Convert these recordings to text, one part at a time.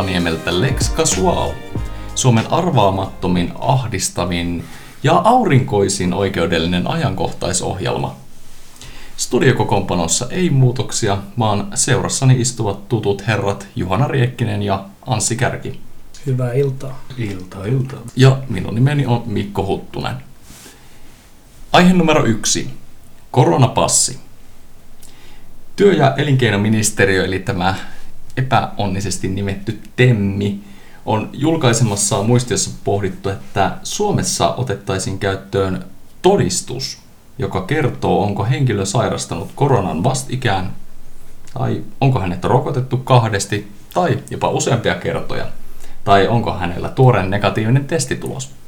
Rovaniemeltä Lex Casual. Suomen arvaamattomin, ahdistavin ja aurinkoisin oikeudellinen ajankohtaisohjelma. Studiokokoonpanossa ei muutoksia, vaan seurassani istuvat tutut herrat Juhana Riekkinen ja Anssi Kärki. Hyvää iltaa. Ilta, ilta. Ja minun nimeni on Mikko Huttunen. Aihe numero yksi. Koronapassi. Työ- ja elinkeinoministeriö, eli tämä epäonnisesti nimetty TEMMI, on julkaisemassa muistiossa pohdittu, että Suomessa otettaisiin käyttöön todistus, joka kertoo, onko henkilö sairastanut koronan vastikään, tai onko hänet rokotettu kahdesti, tai jopa useampia kertoja, tai onko hänellä tuoreen negatiivinen testitulos.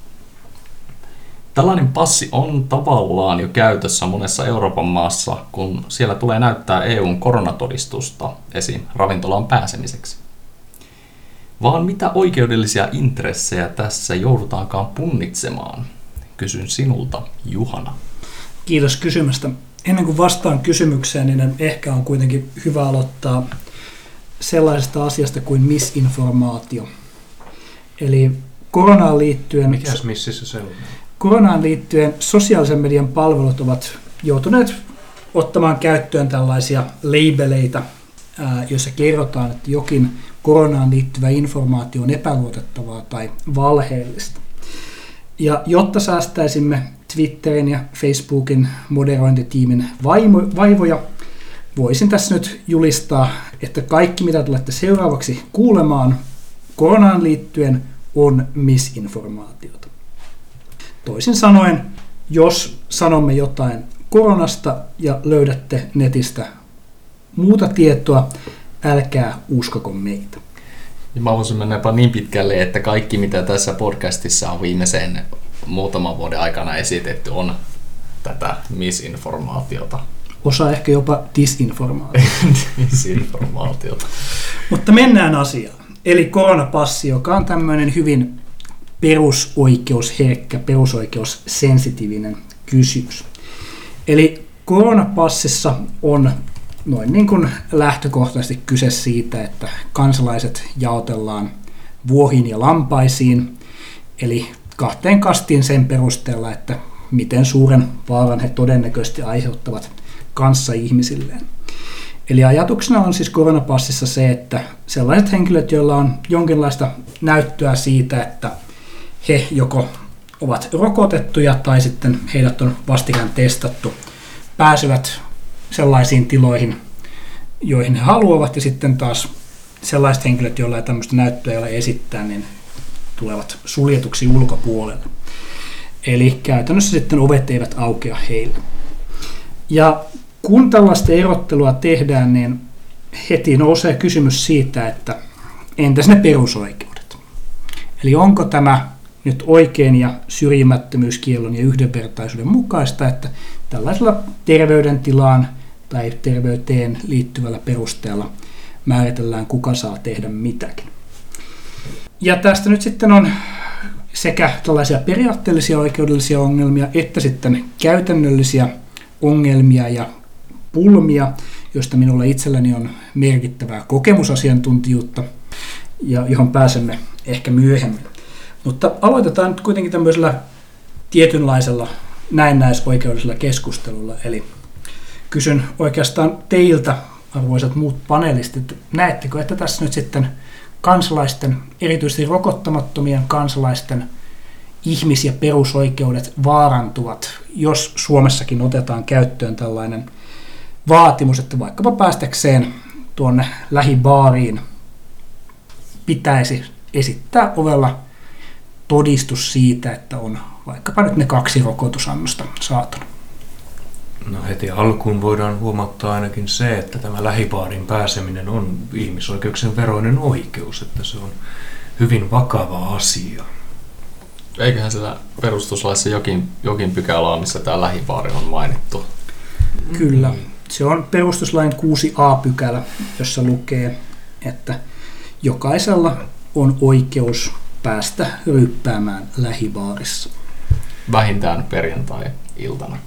Tällainen passi on tavallaan jo käytössä monessa Euroopan maassa, kun siellä tulee näyttää EUn koronatodistusta esim. ravintolaan pääsemiseksi. Vaan mitä oikeudellisia intressejä tässä joudutaankaan punnitsemaan? Kysyn sinulta, Juhana. Kiitos kysymästä. Ennen kuin vastaan kysymykseen, niin ehkä on kuitenkin hyvä aloittaa sellaisesta asiasta kuin misinformaatio. Eli koronaan liittyen... Mikäs mississä se on? Koronaan liittyen sosiaalisen median palvelut ovat joutuneet ottamaan käyttöön tällaisia labeleita, joissa kerrotaan, että jokin koronaan liittyvä informaatio on epäluotettavaa tai valheellista. Ja jotta säästäisimme Twitterin ja Facebookin moderointitiimin vaivoja, voisin tässä nyt julistaa, että kaikki mitä tulette seuraavaksi kuulemaan koronaan liittyen on misinformaatiota. Toisin sanoen, jos sanomme jotain koronasta ja löydätte netistä muuta tietoa, älkää uskoko meitä. Ja mä voisin mennä jopa niin pitkälle, että kaikki mitä tässä podcastissa on viimeisen muutaman vuoden aikana esitetty on tätä misinformaatiota. Osa ehkä jopa disinformaatiota. disinformaatiota. Mutta mennään asiaan. Eli koronapassi, joka on tämmöinen hyvin perusoikeusherkkä, perusoikeussensitiivinen kysymys. Eli koronapassissa on noin niin kuin lähtökohtaisesti kyse siitä, että kansalaiset jaotellaan vuohiin ja lampaisiin, eli kahteen kastiin sen perusteella, että miten suuren vaaran he todennäköisesti aiheuttavat kanssa ihmisilleen. Eli ajatuksena on siis koronapassissa se, että sellaiset henkilöt, joilla on jonkinlaista näyttöä siitä, että he joko ovat rokotettuja tai sitten heidät on vastikään testattu, pääsevät sellaisiin tiloihin, joihin he haluavat, ja sitten taas sellaiset henkilöt, joilla ei tämmöistä näyttöä ole esittää, niin tulevat suljetuksi ulkopuolelle. Eli käytännössä sitten ovet eivät aukea heille. Ja kun tällaista erottelua tehdään, niin heti nousee kysymys siitä, että entäs ne perusoikeudet? Eli onko tämä nyt oikein ja syrjimättömyyskielon ja yhdenvertaisuuden mukaista, että tällaisella terveydentilaan tai terveyteen liittyvällä perusteella määritellään, kuka saa tehdä mitäkin. Ja tästä nyt sitten on sekä tällaisia periaatteellisia oikeudellisia ongelmia, että sitten käytännöllisiä ongelmia ja pulmia, joista minulla itselläni on merkittävää kokemusasiantuntijuutta, ja johon pääsemme ehkä myöhemmin. Mutta aloitetaan nyt kuitenkin tämmöisellä tietynlaisella näennäisoikeudellisella keskustelulla, eli kysyn oikeastaan teiltä, arvoisat muut panelistit, näettekö, että tässä nyt sitten kansalaisten, erityisesti rokottamattomien kansalaisten ihmis- ja perusoikeudet vaarantuvat, jos Suomessakin otetaan käyttöön tällainen vaatimus, että vaikkapa päästäkseen tuonne lähibaariin pitäisi esittää ovella todistus siitä, että on vaikkapa nyt ne kaksi rokotusannosta saatuna. No heti alkuun voidaan huomauttaa ainakin se, että tämä lähibaarin pääseminen on ihmisoikeuksien veroinen oikeus, että se on hyvin vakava asia. Eiköhän siellä perustuslaissa jokin, jokin pykälä on, missä tämä lähibaari on mainittu? Kyllä. Se on perustuslain 6a-pykälä, jossa lukee, että jokaisella on oikeus päästä ryppäämään lähibaarissa. Vähintään perjantai-iltana.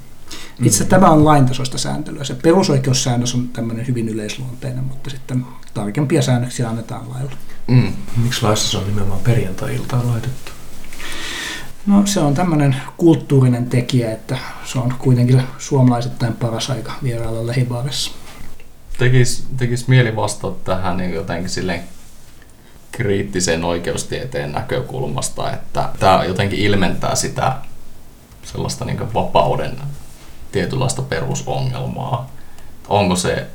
Itse mm. tämä on laintasoista sääntelyä. Se perusoikeussäännös on tämmöinen hyvin yleisluonteinen, mutta sitten tarkempia säännöksiä annetaan lailla. Mm. Miksi laissa se on nimenomaan perjantai-iltaan laitettu? No se on tämmöinen kulttuurinen tekijä, että se on kuitenkin suomalaisittain paras aika vierailla lähibaarissa. Tekis, tekis mieli vastata tähän niin jotenkin silleen kriittisen oikeustieteen näkökulmasta, että tämä jotenkin ilmentää sitä sellaista niin vapauden tietynlaista perusongelmaa. Onko se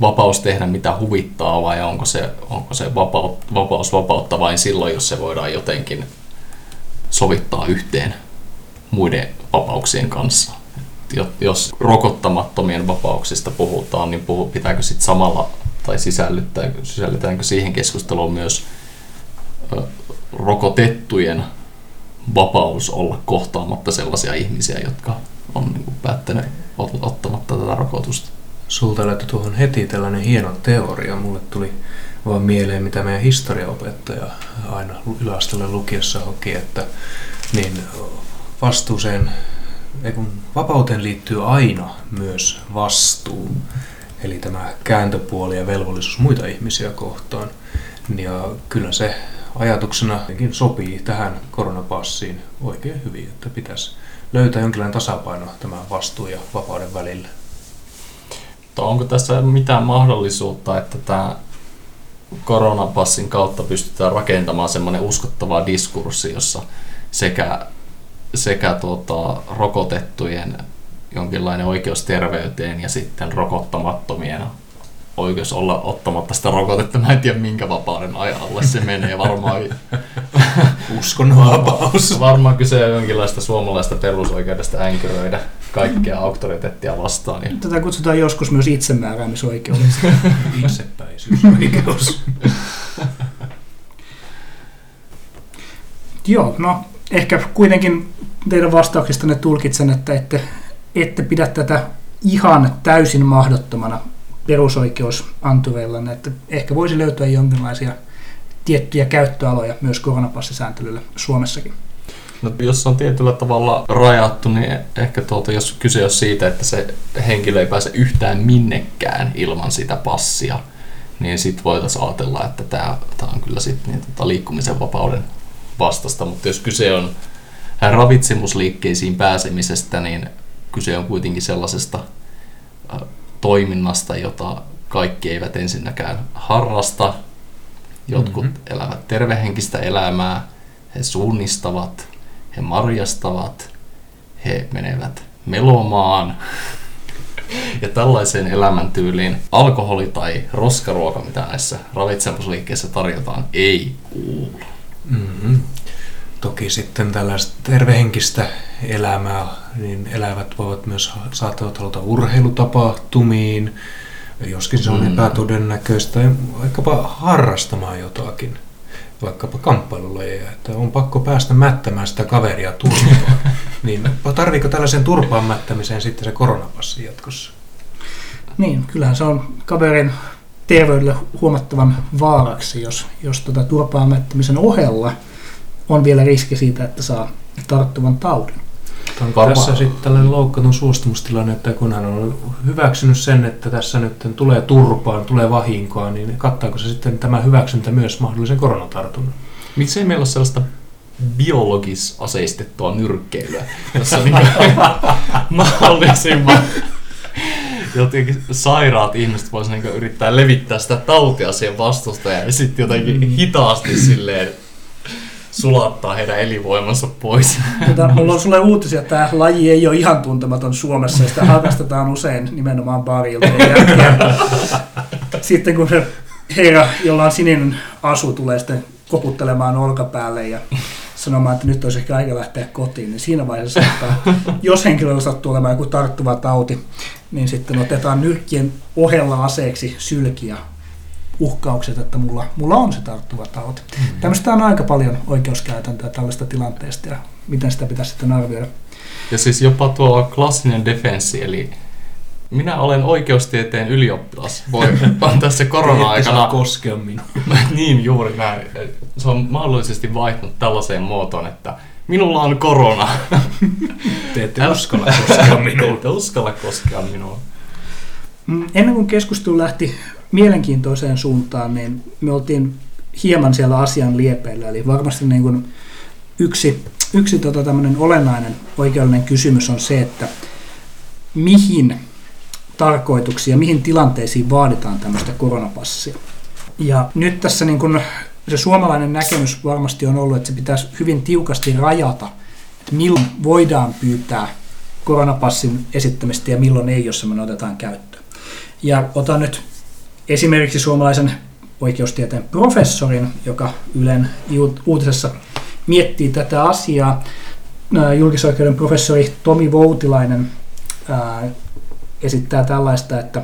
vapaus tehdä mitä huvittaa vai onko se, onko se vapaus, vapaus vapautta vain silloin, jos se voidaan jotenkin sovittaa yhteen muiden vapauksien kanssa. Jos rokottamattomien vapauksista puhutaan, niin pitääkö sitten samalla tai sisällytetäänkö siihen keskusteluun myös rokotettujen vapaus olla kohtaamatta sellaisia ihmisiä, jotka on niin kuin päättänyt ottamatta tätä rokotusta. Sulta laittoi tuohon heti tällainen hieno teoria. Mulle tuli vaan mieleen, mitä meidän historiaopettaja aina yläasteelle lukiessa hoki, että niin vastuuseen, kun vapauteen liittyy aina myös vastuu. Eli tämä kääntöpuoli ja velvollisuus muita ihmisiä kohtaan. Ja kyllä se ajatuksena sopii tähän koronapassiin oikein hyvin, että pitäisi löytää jonkinlainen tasapaino tämän vastuun ja vapauden välillä. Onko tässä mitään mahdollisuutta, että tämä koronapassin kautta pystytään rakentamaan semmoinen uskottava diskurssi, jossa sekä, sekä tuota, rokotettujen jonkinlainen oikeus terveyteen ja sitten rokottamattomien oikeus olla ottamatta sitä rokotetta. Mä en tiedä minkä vapauden ajalle se menee. Varmaan, Uskonnonvapaus. Varmaan kyse on jonkinlaista suomalaista perusoikeudesta änkyröidä kaikkea auktoriteettia vastaan. Ja... Tätä kutsutaan joskus myös itsemääräämisoikeudeksi. Itsepäisyysoikeus. Joo, no ehkä kuitenkin teidän vastauksistanne tulkitsen, että ette, ette pidä tätä ihan täysin mahdottomana perusoikeusantureilla, että ehkä voisi löytyä jonkinlaisia tiettyjä käyttöaloja myös koronapassisääntelyllä Suomessakin. No, jos on tietyllä tavalla rajattu, niin ehkä tuota, jos kyse on siitä, että se henkilö ei pääse yhtään minnekään ilman sitä passia, niin sitten voitaisiin ajatella, että tämä, on kyllä sit, niin, tota, liikkumisen vapauden vastasta. Mutta jos kyse on ravitsemusliikkeisiin pääsemisestä, niin kyse on kuitenkin sellaisesta toiminnasta, jota kaikki eivät ensinnäkään harrasta. Jotkut mm-hmm. elävät tervehenkistä elämää, he suunnistavat, he marjastavat, he menevät melomaan. Ja tällaiseen elämäntyyliin alkoholi tai roskaruoka, mitä näissä ravitsemusliikkeissä tarjotaan, ei kuulu. Mm-hmm. Toki sitten tällaista tervehenkistä elämää, niin elävät voivat myös saattavat haluta urheilutapahtumiin, joskin se on mm. epätodennäköistä, vaikkapa harrastamaan jotakin, vaikkapa kamppailulajeja, että on pakko päästä mättämään sitä kaveria turpaan. niin tarviiko tällaisen turpaan mättämiseen sitten se koronapassi jatkossa? Niin, kyllähän se on kaverin terveydelle huomattavan vaaraksi, jos, jos tuota turpaan mättämisen ohella on vielä riski siitä, että saa tarttuvan taudin. On Varma... tässä sitten tällainen loukkaton suostumustilanne, että kun hän on hyväksynyt sen, että tässä nyt tulee turpaan, tulee vahinkoa, niin kattaako se sitten tämä hyväksyntä myös mahdollisen koronatartunnan? Miksei meillä ole sellaista biologis aseistettua nyrkkeilyä, jossa niin mahdollisimman jotenkin sairaat ihmiset voisivat niin yrittää levittää sitä tautia siihen vastustajaan ja sitten jotenkin mm. hitaasti silleen sulattaa heidän elinvoimansa pois. Tota, mulla on sulle uutisia, että tämä laji ei ole ihan tuntematon Suomessa ja sitä harrastetaan usein nimenomaan barilta. sitten kun se herra, jolla on sininen asu, tulee sitten koputtelemaan olkapäälle ja sanomaan, että nyt olisi ehkä aika lähteä kotiin, niin siinä vaiheessa saattaa, jos henkilöllä sattuu olemaan joku tarttuva tauti, niin sitten otetaan nyrkkien ohella aseeksi sylkiä uhkaukset, että mulla, mulla on se tarttuva tauti. Mm-hmm. Tämmöistä on aika paljon oikeuskäytäntöä tällaista tilanteesta ja miten sitä pitäisi sitten arvioida. Ja siis jopa tuo klassinen defenssi, eli minä olen oikeustieteen ylioppilas. Voi antaa se korona-aikana... Koskea minua. niin, juuri näin. Se on mahdollisesti vaihtunut tällaiseen muotoon, että minulla on korona. Te ette uskalla koskea minuun. Ette uskalla koskea minua. Ennen kuin keskustelu lähti mielenkiintoiseen suuntaan, niin me oltiin hieman siellä asian liepeillä. Eli varmasti niin kuin yksi, yksi tota tämmöinen olennainen oikeudellinen kysymys on se, että mihin tarkoituksiin ja mihin tilanteisiin vaaditaan tämmöistä koronapassia. Ja nyt tässä niin kuin se suomalainen näkemys varmasti on ollut, että se pitäisi hyvin tiukasti rajata, että milloin voidaan pyytää koronapassin esittämistä ja milloin ei, jos semmoinen otetaan käyttöön. Ja otan nyt esimerkiksi suomalaisen oikeustieteen professorin, joka Ylen uutisessa miettii tätä asiaa. Julkisoikeuden professori Tomi Voutilainen esittää tällaista, että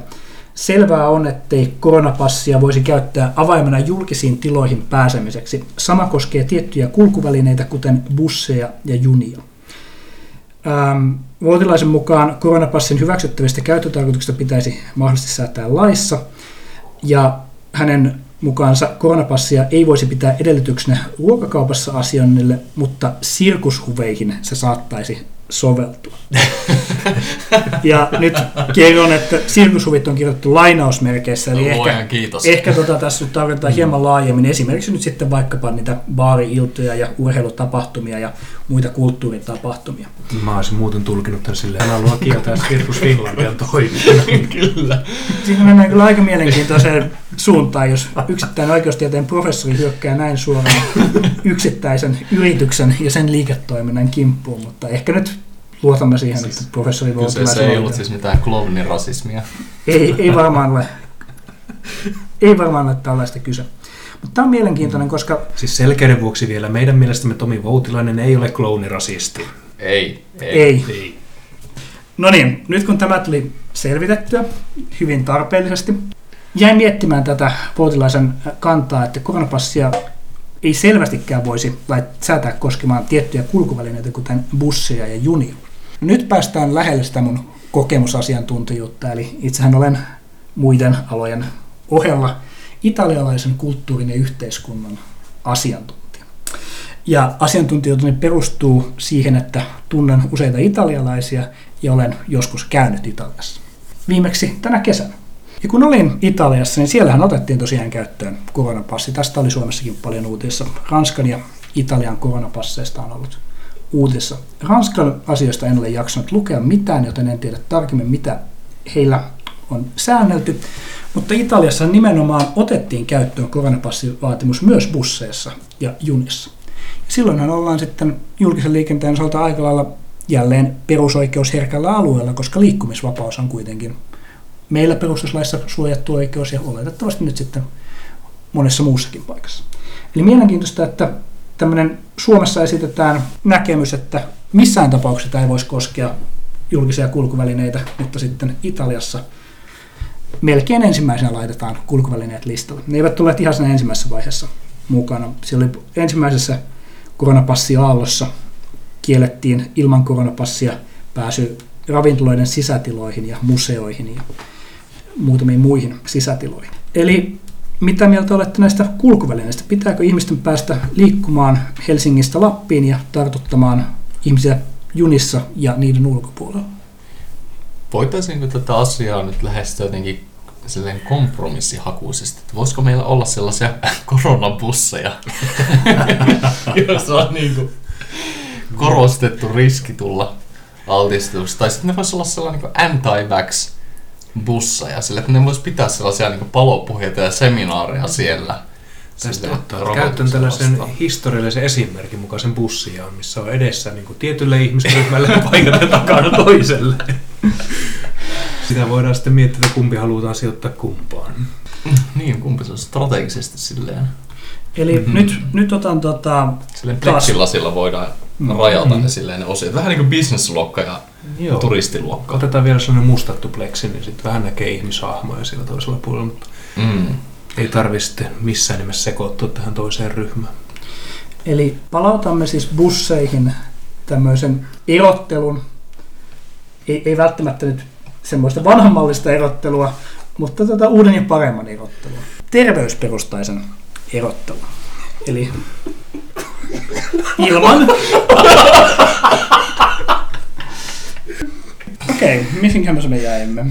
Selvää on, ettei koronapassia voisi käyttää avaimena julkisiin tiloihin pääsemiseksi. Sama koskee tiettyjä kulkuvälineitä, kuten busseja ja junia. Ähm, Vuotilaisen mukaan koronapassin hyväksyttävistä käyttötarkoituksista pitäisi mahdollisesti säätää laissa, ja hänen mukaansa koronapassia ei voisi pitää edellytyksenä ruokakaupassa asioinnille, mutta sirkushuveihin se saattaisi soveltua. ja nyt kerron, että sirkushuvit on kirjoitettu lainausmerkeissä, eli Luojan ehkä, kiitos. ehkä tota tässä nyt tarvitaan hieman laajemmin. Esimerkiksi nyt sitten vaikkapa niitä baari-iltoja ja urheilutapahtumia ja muita kulttuuritapahtumia. Mä olisin muuten tulkinut tämän silleen, hän haluaa kieltää Sirkus Finlandian toiminnan. Kyllä. Siinä mennään kyllä aika mielenkiintoiseen suuntaan, jos yksittäinen oikeustieteen professori hyökkää näin suoraan yksittäisen yrityksen ja sen liiketoiminnan kimppuun, mutta ehkä nyt luotamme siihen, Siis että professori voi Kyseessä ei ollut siis mitään klovnin rasismia. ei, ei varmaan ole. Ei varmaan ole tällaista kyse. Mutta tämä on mielenkiintoinen, koska Siis selkeyden vuoksi vielä, meidän mielestämme Tomi Voutilainen ei ole kloonirasisti. Ei. Ei. ei. Ei. No niin, nyt kun tämä tuli selvitettyä hyvin tarpeellisesti, jäin miettimään tätä Voutilaisen kantaa, että koronapassia ei selvästikään voisi säätää koskemaan tiettyjä kulkuvälineitä, kuten busseja ja junia. Nyt päästään lähelle sitä mun kokemusasiantuntijuutta, eli itsehän olen muiden alojen ohella italialaisen kulttuurin ja yhteiskunnan asiantuntija. Ja asiantuntijuuteni perustuu siihen, että tunnen useita italialaisia ja olen joskus käynyt Italiassa. Viimeksi tänä kesänä. Ja kun olin Italiassa, niin siellähän otettiin tosiaan käyttöön koronapassi. Tästä oli Suomessakin paljon uutisissa. Ranskan ja Italian koronapasseista on ollut uutisissa. Ranskan asioista en ole jaksanut lukea mitään, joten en tiedä tarkemmin, mitä heillä on säännelty. Mutta Italiassa nimenomaan otettiin käyttöön koronapassivaatimus myös busseissa ja junissa. Silloinhan ollaan sitten julkisen liikenteen osalta aika lailla jälleen perusoikeusherkällä alueella, koska liikkumisvapaus on kuitenkin meillä perustuslaissa suojattu oikeus ja oletettavasti nyt sitten monessa muussakin paikassa. Eli mielenkiintoista, että tämmöinen Suomessa esitetään näkemys, että missään tapauksessa ei voisi koskea julkisia kulkuvälineitä, mutta sitten Italiassa melkein ensimmäisenä laitetaan kulkuvälineet listalle. Ne eivät tule ihan siinä ensimmäisessä vaiheessa mukana. Siellä oli ensimmäisessä koronapassiaallossa kiellettiin ilman koronapassia pääsy ravintoloiden sisätiloihin ja museoihin ja muutamiin muihin sisätiloihin. Eli mitä mieltä olette näistä kulkuvälineistä? Pitääkö ihmisten päästä liikkumaan Helsingistä Lappiin ja tartuttamaan ihmisiä junissa ja niiden ulkopuolella? Voitaisiinko tätä asiaa nyt lähestyä jotenkin silleen kompromissihakuisesti, että voisiko meillä olla sellaisia koronabusseja, joissa on niin kuin korostettu riski tulla altistuksi. Tai sitten ne voisi olla sellainen niin anti-vax busseja, sillä että ne voisi pitää sellaisia niin palopuheita ja seminaareja siellä. Tästä ottaa käyttöön tällaisen historiallisen esimerkin mukaisen bussijaan, missä on edessä niin kuin tietylle ihmisryhmälle paikat ja takana toiselle. Sitä voidaan sitten miettiä, että kumpi halutaan sijoittaa kumpaan. Niin, kumpi se on strategisesti silleen. Eli mm-hmm. nyt, nyt otan tota, Silleen Taas. pleksilasilla voidaan rajata ne silleen ne osiot. Vähän niin kuin businessluokka ja Joo. turistiluokka. Otetaan vielä sellainen mustattu pleksi, niin sitten vähän näkee ihmishahmoja siellä toisella puolella, mutta Mm. ei tarvi sitten missään nimessä sekoittua tähän toiseen ryhmään. Eli palautamme siis busseihin tämmöisen erottelun, ei, ei välttämättä nyt semmoista vanhanmallista erottelua, mutta tätä uuden ja paremman erottelua. Terveysperustaisen erottelun. Eli Ilman. Okei, okay, mihinkä me jäimme?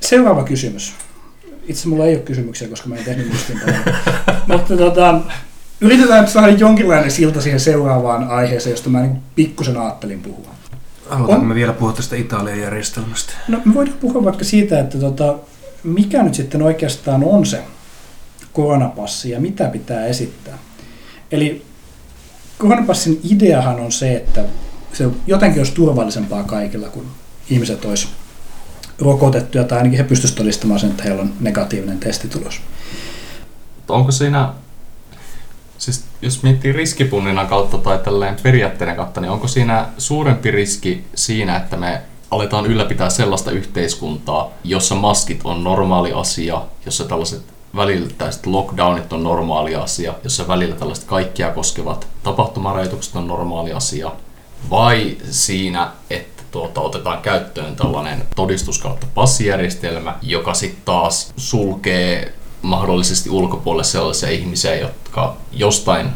Seuraava kysymys. Itse mulla ei ole kysymyksiä, koska mä en tehnyt muistiin Mutta tota, yritetään saada jonkinlainen silta siihen seuraavaan aiheeseen, josta mä niin pikkusen ajattelin puhua. Haluamme me vielä puhua tästä Italian järjestelmästä? No me voidaan puhua vaikka siitä, että tota, mikä nyt sitten oikeastaan on se koronapassi ja mitä pitää esittää. Eli koronapassin ideahan on se, että se jotenkin olisi turvallisempaa kaikilla, kun ihmiset olisi rokotettuja tai ainakin he pystyisivät todistamaan sen, että heillä on negatiivinen testitulos. Onko siinä, siis jos miettii riskipunninnan kautta tai tälleen periaatteiden kautta, niin onko siinä suurempi riski siinä, että me aletaan ylläpitää sellaista yhteiskuntaa, jossa maskit on normaali asia, jossa tällaiset välillä tällaiset lockdownit on normaali asia, jossa välillä tällaiset kaikkia koskevat tapahtumarajoitukset on normaali asia, vai siinä, että tuota, otetaan käyttöön tällainen todistus kautta passijärjestelmä, joka sitten taas sulkee mahdollisesti ulkopuolelle sellaisia ihmisiä, jotka jostain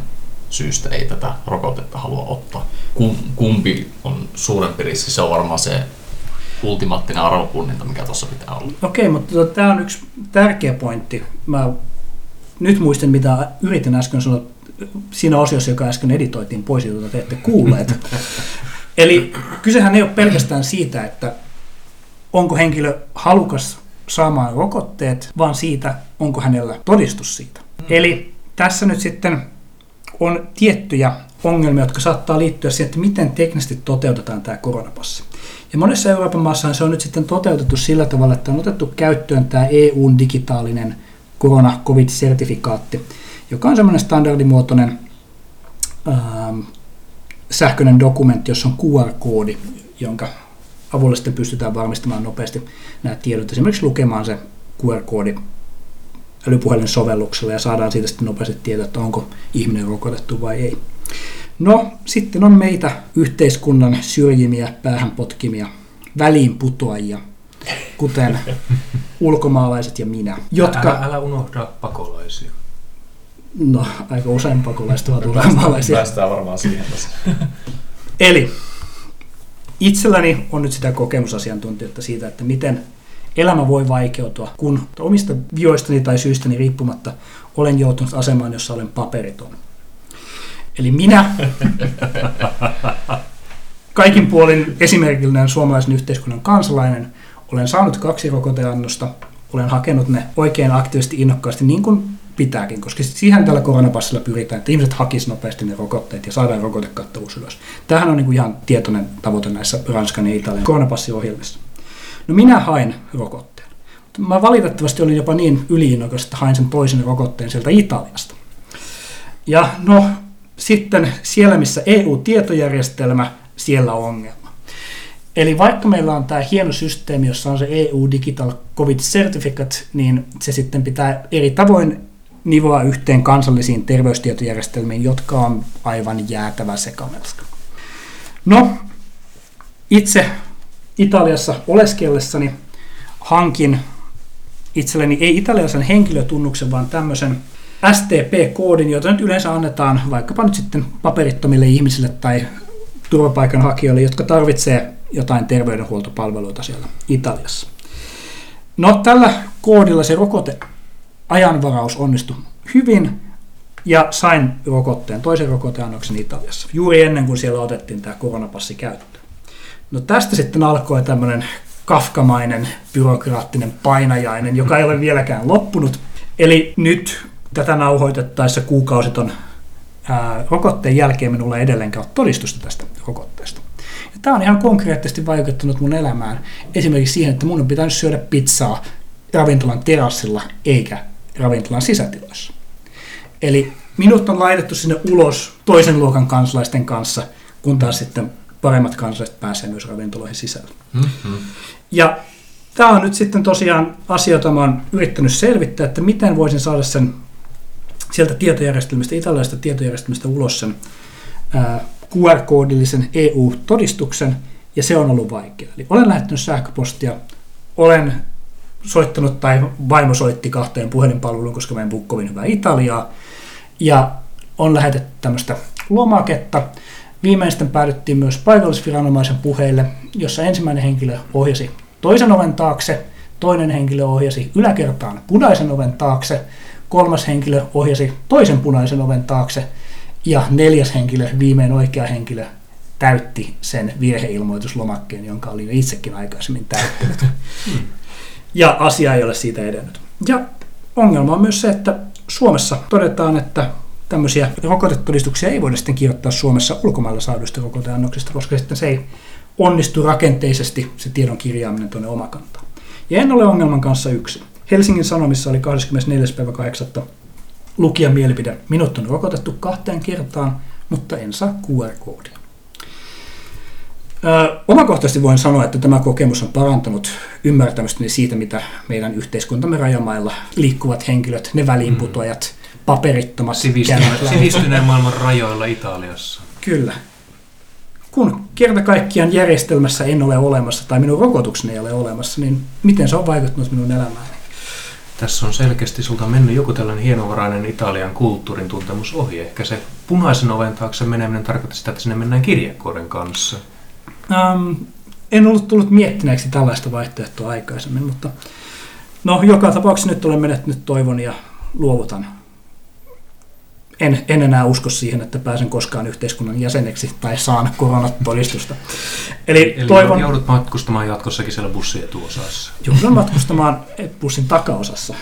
syystä ei tätä rokotetta halua ottaa. Kumpi on suurempi riski? Se on varmaan se ultimaattinen arvopunninta, mikä tuossa pitää olla. Okei, mutta tota, tämä on yksi tärkeä pointti. Mä nyt muistan, mitä yritin äsken sanoa siinä osiossa, joka äsken editoitiin pois, jota te ette kuulleet. Eli kysehän ei ole pelkästään siitä, että onko henkilö halukas saamaan rokotteet, vaan siitä, onko hänellä todistus siitä. Mm. Eli tässä nyt sitten on tiettyjä ongelmia, jotka saattaa liittyä siihen, että miten teknisesti toteutetaan tämä koronapassi. Ja monessa Euroopan maassa se on nyt sitten toteutettu sillä tavalla, että on otettu käyttöön tämä EUn digitaalinen korona-covid-sertifikaatti, joka on semmoinen standardimuotoinen ähm, sähköinen dokumentti, jossa on QR-koodi, jonka avulla sitten pystytään varmistamaan nopeasti nämä tiedot. Esimerkiksi lukemaan se QR-koodi älypuhelin sovelluksella ja saadaan siitä sitten nopeasti tietää, että onko ihminen rokotettu vai ei. No, sitten on meitä yhteiskunnan syrjimiä, päähänpotkimia, väliinputoajia, kuten ulkomaalaiset ja minä. Jotka... Älä, älä unohda pakolaisia. No, aika usein pakolaiset ovat ulkomaalaisia. Päästään varmaan siihen Eli itselläni on nyt sitä kokemusasiantuntijoita siitä, että miten elämä voi vaikeutua, kun omista vioistani tai syystäni riippumatta olen joutunut asemaan, jossa olen paperiton. Eli minä, kaikin puolin esimerkillinen suomalaisen yhteiskunnan kansalainen, olen saanut kaksi rokoteannosta, olen hakenut ne oikein aktiivisesti innokkaasti niin kuin pitääkin, koska siihen tällä koronapassilla pyritään, että ihmiset hakisivat nopeasti ne rokotteet ja saadaan rokotekattavuus ylös. Tämähän on niin kuin ihan tietoinen tavoite näissä Ranskan ja Italian koronapassiohjelmissa. No minä hain rokotteen. Mä valitettavasti olin jopa niin yliinnokas, että hain sen toisen rokotteen sieltä Italiasta. Ja no, sitten siellä, missä EU-tietojärjestelmä, siellä on ongelma. Eli vaikka meillä on tämä hieno systeemi, jossa on se EU Digital COVID Certificate, niin se sitten pitää eri tavoin nivoa yhteen kansallisiin terveystietojärjestelmiin, jotka on aivan jäätävä sekamelska. No, itse Italiassa oleskellessani hankin itselleni ei italialaisen henkilötunnuksen, vaan tämmöisen STP-koodin, jota nyt yleensä annetaan vaikkapa nyt sitten paperittomille ihmisille tai turvapaikanhakijoille, jotka tarvitsee jotain terveydenhuoltopalveluita siellä Italiassa. No tällä koodilla se rokote ajanvaraus onnistui hyvin ja sain rokotteen, toisen rokoteannoksen Italiassa, juuri ennen kuin siellä otettiin tämä koronapassi käyttöön. No tästä sitten alkoi tämmöinen kafkamainen byrokraattinen painajainen, joka ei ole vieläkään loppunut. Eli nyt tätä nauhoitettaessa kuukausiton ää, rokotteen jälkeen minulla ei edelleenkään ole todistusta tästä rokotteesta. Ja tämä on ihan konkreettisesti vaikuttanut mun elämään. Esimerkiksi siihen, että mun on pitänyt syödä pizzaa ravintolan terassilla eikä ravintolan sisätiloissa. Eli minut on laitettu sinne ulos toisen luokan kansalaisten kanssa, kun taas sitten paremmat kansalaiset pääsee myös ravintoloihin sisälle. Mm-hmm. Ja tämä on nyt sitten tosiaan asia, jota mä oon yrittänyt selvittää, että miten voisin saada sen sieltä tietojärjestelmistä, italialaisesta tietojärjestelmistä ulos sen QR-koodillisen EU-todistuksen, ja se on ollut vaikea. Eli olen lähettänyt sähköpostia, olen soittanut tai vaimo soitti kahteen puhelinpalveluun, koska mä en puhu kovin hyvää Italiaa, ja on lähetetty tämmöistä lomaketta. Viimeisten päädyttiin myös paikallisviranomaisen puheille, jossa ensimmäinen henkilö ohjasi toisen oven taakse, toinen henkilö ohjasi yläkertaan punaisen oven taakse, kolmas henkilö ohjasi toisen punaisen oven taakse ja neljäs henkilö, viimein oikea henkilö, täytti sen virheilmoituslomakkeen, jonka olin itsekin aikaisemmin täyttänyt. Ja asia ei ole siitä edennyt. Ja ongelma on myös se, että Suomessa todetaan, että tämmöisiä rokotetodistuksia ei voida sitten kirjoittaa Suomessa ulkomailla saaduista rokoteannoksista, koska sitten se ei onnistu rakenteisesti se tiedon kirjaaminen tuonne omakantaan. Ja en ole ongelman kanssa yksin. Helsingin Sanomissa oli 24.8. lukijan mielipide. Minut on rokotettu kahteen kertaan, mutta en saa QR-koodia. Omakohtaisesti voin sanoa, että tämä kokemus on parantanut ymmärtämystäni siitä, mitä meidän yhteiskuntamme rajamailla liikkuvat henkilöt, ne väliinputoajat, paperittomat Sivistyneen, sivistyneen maailman rajoilla Italiassa. Kyllä. Kun kerta kaikkiaan järjestelmässä en ole olemassa tai minun rokotukseni ei ole olemassa, niin miten se on vaikuttanut minun elämääni? Tässä on selkeästi sulta mennyt joku tällainen hienovarainen Italian kulttuurin tuntemus ohi. Ehkä se punaisen oven taakse meneminen tarkoittaa sitä, että sinne mennään kirjekuoren kanssa. Ähm, en ollut tullut miettineeksi tällaista vaihtoehtoa aikaisemmin, mutta no, joka tapauksessa nyt olen menettänyt toivon ja luovutan. En, en enää usko siihen, että pääsen koskaan yhteiskunnan jäseneksi tai saan koronatodistusta. Eli, Eli toivon, joudut matkustamaan jatkossakin siellä bussin etuosassa. joudun matkustamaan bussin takaosassa.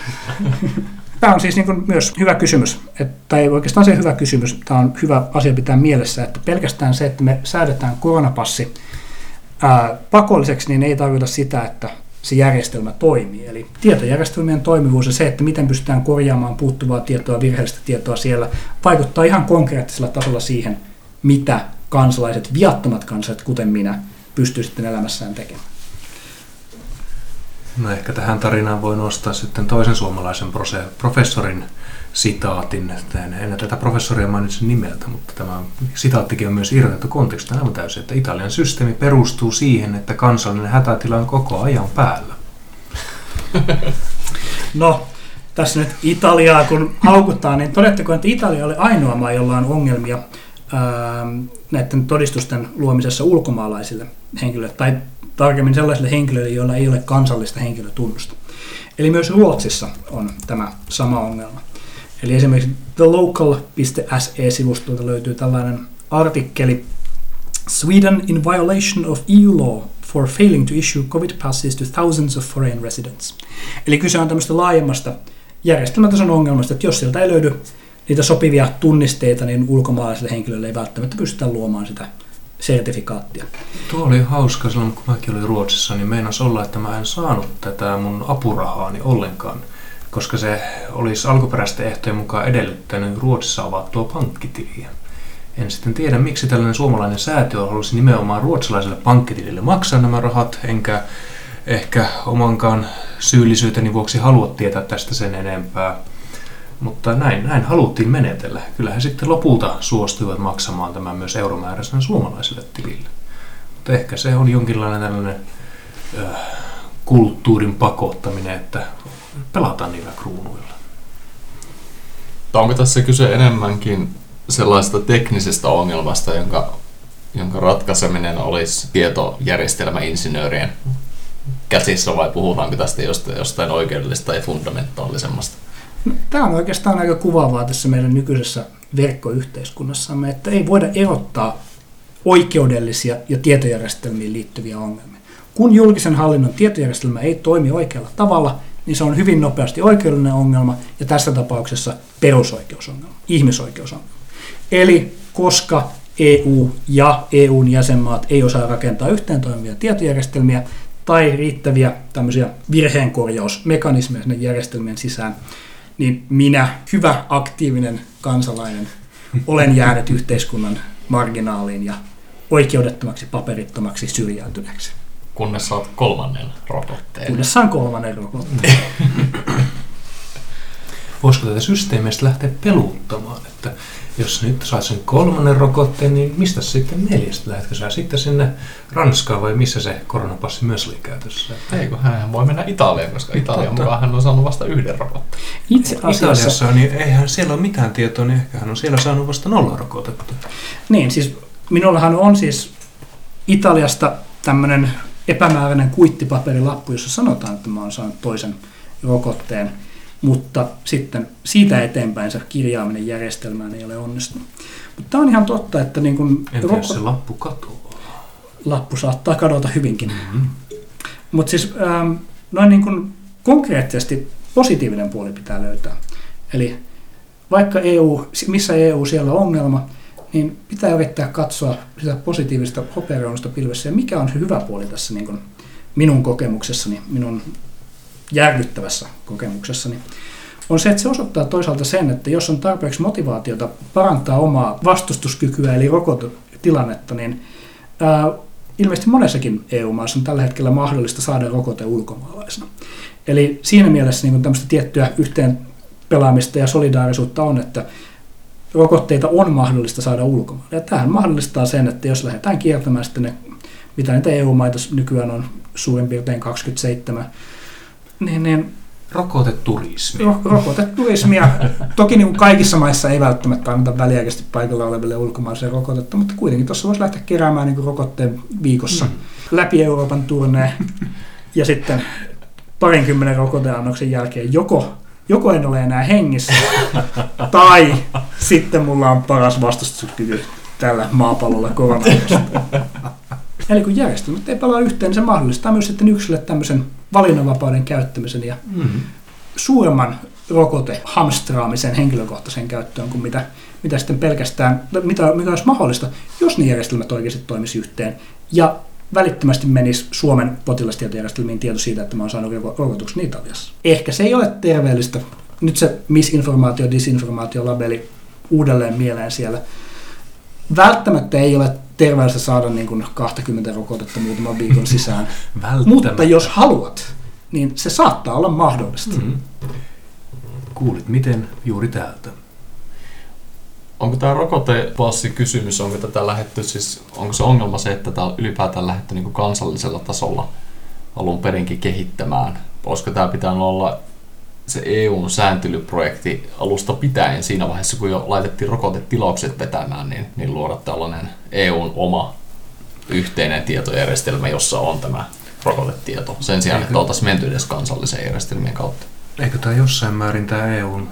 Tämä on siis niin kuin myös hyvä kysymys, että, tai oikeastaan se hyvä kysymys, tämä on hyvä asia pitää mielessä, että pelkästään se, että me säädetään koronapassi ää, pakolliseksi, niin ei tarkoita sitä, että se järjestelmä toimii. Eli tietojärjestelmien toimivuus ja se, että miten pystytään korjaamaan puuttuvaa tietoa, virheellistä tietoa siellä, vaikuttaa ihan konkreettisella tasolla siihen, mitä kansalaiset, viattomat kansalaiset, kuten minä, pystyy sitten elämässään tekemään. No ehkä tähän tarinaan voi nostaa sitten toisen suomalaisen professorin sitaatin. En, en tätä professoria mainitse nimeltä, mutta tämä sitaattikin on myös irrotettu kontekstista aivan täysin, että Italian systeemi perustuu siihen, että kansallinen hätätila on koko ajan päällä. No, tässä nyt Italiaa kun haukutaan, niin todetteko, että Italia oli ainoa maa, jolla on ongelmia ää, näiden todistusten luomisessa ulkomaalaisille henkilöille, tai tarkemmin sellaisille henkilöille, joilla ei ole kansallista henkilötunnusta. Eli myös Ruotsissa on tämä sama ongelma. Eli esimerkiksi thelocal.se-sivustolta löytyy tällainen artikkeli Sweden in violation of EU law for failing to issue COVID passes to thousands of foreign residents. Eli kyse on tämmöistä laajemmasta järjestelmätason ongelmasta, että jos sieltä ei löydy niitä sopivia tunnisteita, niin ulkomaalaisille henkilöille ei välttämättä pystytä luomaan sitä sertifikaattia. Tuo oli hauska silloin, kun mäkin olin Ruotsissa, niin meinas olla, että mä en saanut tätä mun apurahaani ollenkaan, koska se olisi alkuperäisten ehtojen mukaan edellyttänyt Ruotsissa avattua pankkitiliä. En sitten tiedä, miksi tällainen suomalainen säätiö halusi nimenomaan ruotsalaiselle pankkitilille maksaa nämä rahat, enkä ehkä omankaan syyllisyyteni vuoksi halua tietää tästä sen enempää. Mutta näin, näin haluttiin menetellä. Kyllä he sitten lopulta suostuivat maksamaan tämän myös euromääräisenä suomalaiselle tilille. Mutta ehkä se on jonkinlainen tällainen kulttuurin pakottaminen, että pelataan niillä kruunuilla. Onko tässä kyse enemmänkin sellaista teknisestä ongelmasta, jonka, jonka ratkaiseminen olisi tietojärjestelmäinsinöörien käsissä vai puhutaanko tästä jostain, jostain oikeudellista tai fundamentaalisemmasta? No, Tämä on oikeastaan aika kuvaavaa tässä meidän nykyisessä verkkoyhteiskunnassamme, että ei voida erottaa oikeudellisia ja tietojärjestelmiin liittyviä ongelmia. Kun julkisen hallinnon tietojärjestelmä ei toimi oikealla tavalla, niin se on hyvin nopeasti oikeudellinen ongelma ja tässä tapauksessa perusoikeusongelma, ihmisoikeusongelma. Eli koska EU ja EUn jäsenmaat ei osaa rakentaa yhteen toimivia tietojärjestelmiä tai riittäviä tämmöisiä virheenkorjausmekanismeja sinne järjestelmien sisään, niin minä, hyvä aktiivinen kansalainen, olen jäänyt yhteiskunnan marginaaliin ja oikeudettomaksi, paperittomaksi, syrjäytyneeksi. Kunnes saat kolmannen rokotteen. Kunnes saan kolmannen rokotteen. voisiko tätä systeemistä lähteä peluuttamaan, että jos nyt saat sen kolmannen rokotteen, niin mistä sitten neljästä? Lähdetkö sä sitten sinne Ranskaan vai missä se koronapassi myös oli käytössä? Ei, kun hän voi mennä Italiaan, koska Italian Totta. mukaan hän on saanut vasta yhden rokotteen. Itse asiassa, Italiassa on, niin eihän siellä ole mitään tietoa, niin ehkä hän on siellä saanut vasta nolla rokotetta. niin siis minullahan on siis Italiasta tämmöinen epämääräinen kuittipaperilappu, jossa sanotaan, että mä oon saanut toisen rokotteen, mutta sitten siitä eteenpäin se kirjaaminen järjestelmään ei ole onnistunut. Mutta tämä on ihan totta, että niin kun Entä jos se lappu katoaa? lappu saattaa kadota hyvinkin. Mm-hmm. Mutta siis ähm, noin niin kuin konkreettisesti positiivinen puoli pitää löytää. Eli vaikka EU, missä EU siellä on ongelma, niin pitää yrittää katsoa sitä positiivista hopeareunasta pilvessä. Ja mikä on se hyvä puoli tässä niin kuin minun kokemuksessani, minun järkyttävässä kokemuksessani, on se, että se osoittaa toisaalta sen, että jos on tarpeeksi motivaatiota parantaa omaa vastustuskykyä eli rokotetilannetta, niin ää, ilmeisesti monessakin EU-maassa on tällä hetkellä mahdollista saada rokote ulkomaalaisena. Eli siinä mielessä niin tämmöistä tiettyä yhteen pelaamista ja solidaarisuutta on, että rokotteita on mahdollista saada ulkomaille. Ja tämähän mahdollistaa sen, että jos lähdetään kiertämään sitten ne, mitä niitä EU-maita nykyään on suurin piirtein 27, niin, niin Rokoteturismi. ro- rokoteturismia. Toki niin kuin kaikissa maissa ei välttämättä anneta väliaikaisesti paikalla oleville ulkomaisille rokotetta, mutta kuitenkin tuossa voisi lähteä keräämään niin kuin rokotteen viikossa Mm. läpi Euroopan turneen ja sitten parinkymmenen rokoteannoksen jälkeen joko, joko en ole enää hengissä tai sitten mulla on paras vastustuskyky tällä maapallolla koronaa vastaan. Eli kun järjestelmät ei pelaa yhteen, niin se mahdollistaa myös sitten yksilölle tämmöisen valinnanvapauden käyttämisen ja Mm-hmm. suuremman rokote hamstraamisen henkilökohtaisen käyttöön kuin mitä, mitä sitten pelkästään, mitä, mikä olisi mahdollista, jos ne järjestelmät oikeasti toimisi yhteen ja välittömästi menisi Suomen potilastietojärjestelmiin tieto siitä, että mä oon saanut roko- rokotuksen Italiassa. Ehkä se ei ole terveellistä. Nyt se misinformaatio, disinformaatio labeli uudelleen mieleen siellä. Välttämättä ei ole terveellistä saada niin kuin 20 rokotetta muutaman viikon sisään. Mutta jos haluat, niin se saattaa olla mahdollista. Mm. Kuulit miten juuri täältä. Onko tämä rokotepassi kysymys, onko tätä lähetty, siis onko se ongelma se, että tämä on ylipäätään lähetty niin kansallisella tasolla alun perinkin kehittämään? Olisiko tämä pitänyt olla se EUn sääntelyprojekti alusta pitäen siinä vaiheessa, kun jo laitettiin rokotetilaukset vetämään, niin, niin luoda tällainen EUn oma yhteinen tietojärjestelmä, jossa on tämä rokotetieto. Sen sijaan, Eikö- että oltaisiin menty edes kansalliseen järjestelmien kautta. Eikö tämä jossain määrin tämä EUn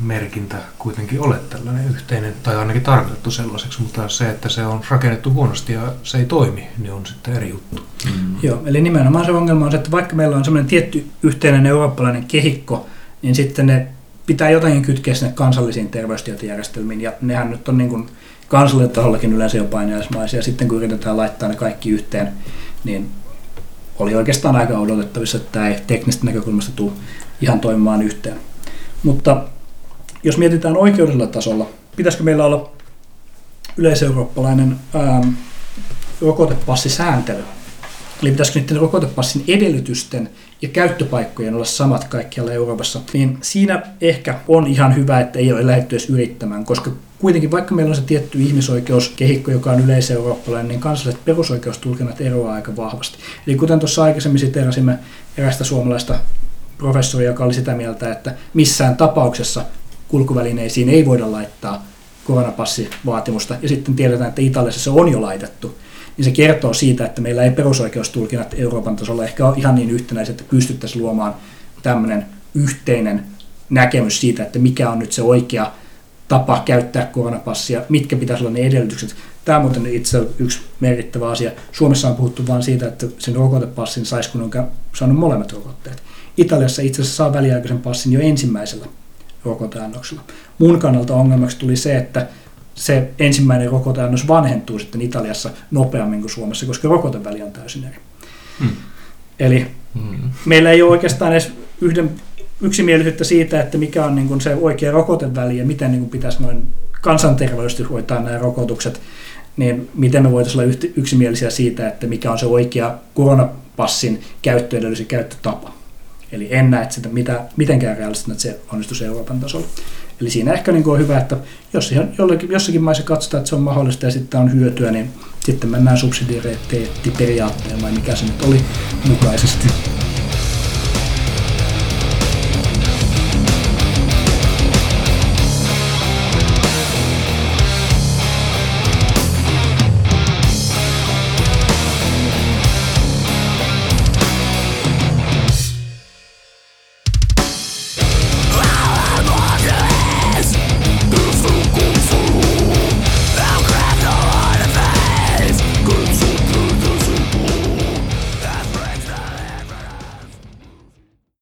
merkintä kuitenkin ole tällainen yhteinen, tai ainakin tarkoitettu sellaiseksi, mutta se, että se on rakennettu huonosti ja se ei toimi, niin on sitten eri juttu. Mm. Joo, eli nimenomaan se ongelma on se, että vaikka meillä on semmoinen tietty yhteinen eurooppalainen kehikko, niin sitten ne pitää jotenkin kytkeä sinne kansallisiin terveystietojärjestelmiin, ja nehän nyt on niin kuin kansallisella tasollakin yleensä jo painajaismaisia, ja sitten kun yritetään laittaa ne kaikki yhteen, niin oli oikeastaan aika odotettavissa, että tämä ei teknistä näkökulmasta tule ihan toimimaan yhteen. Mutta jos mietitään oikeudellisella tasolla, pitäisikö meillä olla yleiseurooppalainen ähm, rokotepassisääntely? Eli pitäisikö niiden rokotepassin edellytysten ja käyttöpaikkojen olla samat kaikkialla Euroopassa, niin siinä ehkä on ihan hyvä, että ei ole lähdetty edes yrittämään, koska kuitenkin vaikka meillä on se tietty ihmisoikeuskehikko, joka on yleiseurooppalainen, niin kansalliset perusoikeustulkinnat eroaa aika vahvasti. Eli kuten tuossa aikaisemmin siterasimme erästä suomalaista professoria, joka oli sitä mieltä, että missään tapauksessa kulkuvälineisiin ei voida laittaa koronapassivaatimusta, ja sitten tiedetään, että Italiassa se on jo laitettu, niin se kertoo siitä, että meillä ei perusoikeustulkinnat Euroopan tasolla ehkä ole ihan niin yhtenäiset, että pystyttäisiin luomaan tämmöinen yhteinen näkemys siitä, että mikä on nyt se oikea tapa käyttää koronapassia, mitkä pitäisi olla ne edellytykset. Tämä on muuten itse yksi merkittävä asia. Suomessa on puhuttu vain siitä, että sen rokotepassin saisi, kun on saanut molemmat rokotteet. Italiassa itse asiassa saa väliaikaisen passin jo ensimmäisellä rokoteannoksella. Mun kannalta ongelmaksi tuli se, että se ensimmäinen rokoteannos vanhentuu sitten Italiassa nopeammin kuin Suomessa, koska rokoteväli on täysin eri. Hmm. Eli Mm. meillä ei ole oikeastaan edes yhden yksimielisyyttä siitä, että mikä on niin kuin se oikea rokoteväli ja miten niin kuin pitäisi noin kansanterveydellisesti hoitaa nämä rokotukset, niin miten me voitaisiin olla yksimielisiä siitä, että mikä on se oikea koronapassin käyttöedellytys ja käyttötapa. Eli en näe sitä mitä, mitenkään realistina, että se onnistuisi Euroopan tasolla. Eli siinä ehkä niin on hyvä, että jos jollakin, jossakin maissa katsotaan, että se on mahdollista ja sitten on hyötyä, niin sitten mennään subsidiariteettiperiaatteen vai mikä se nyt oli mukaisesti.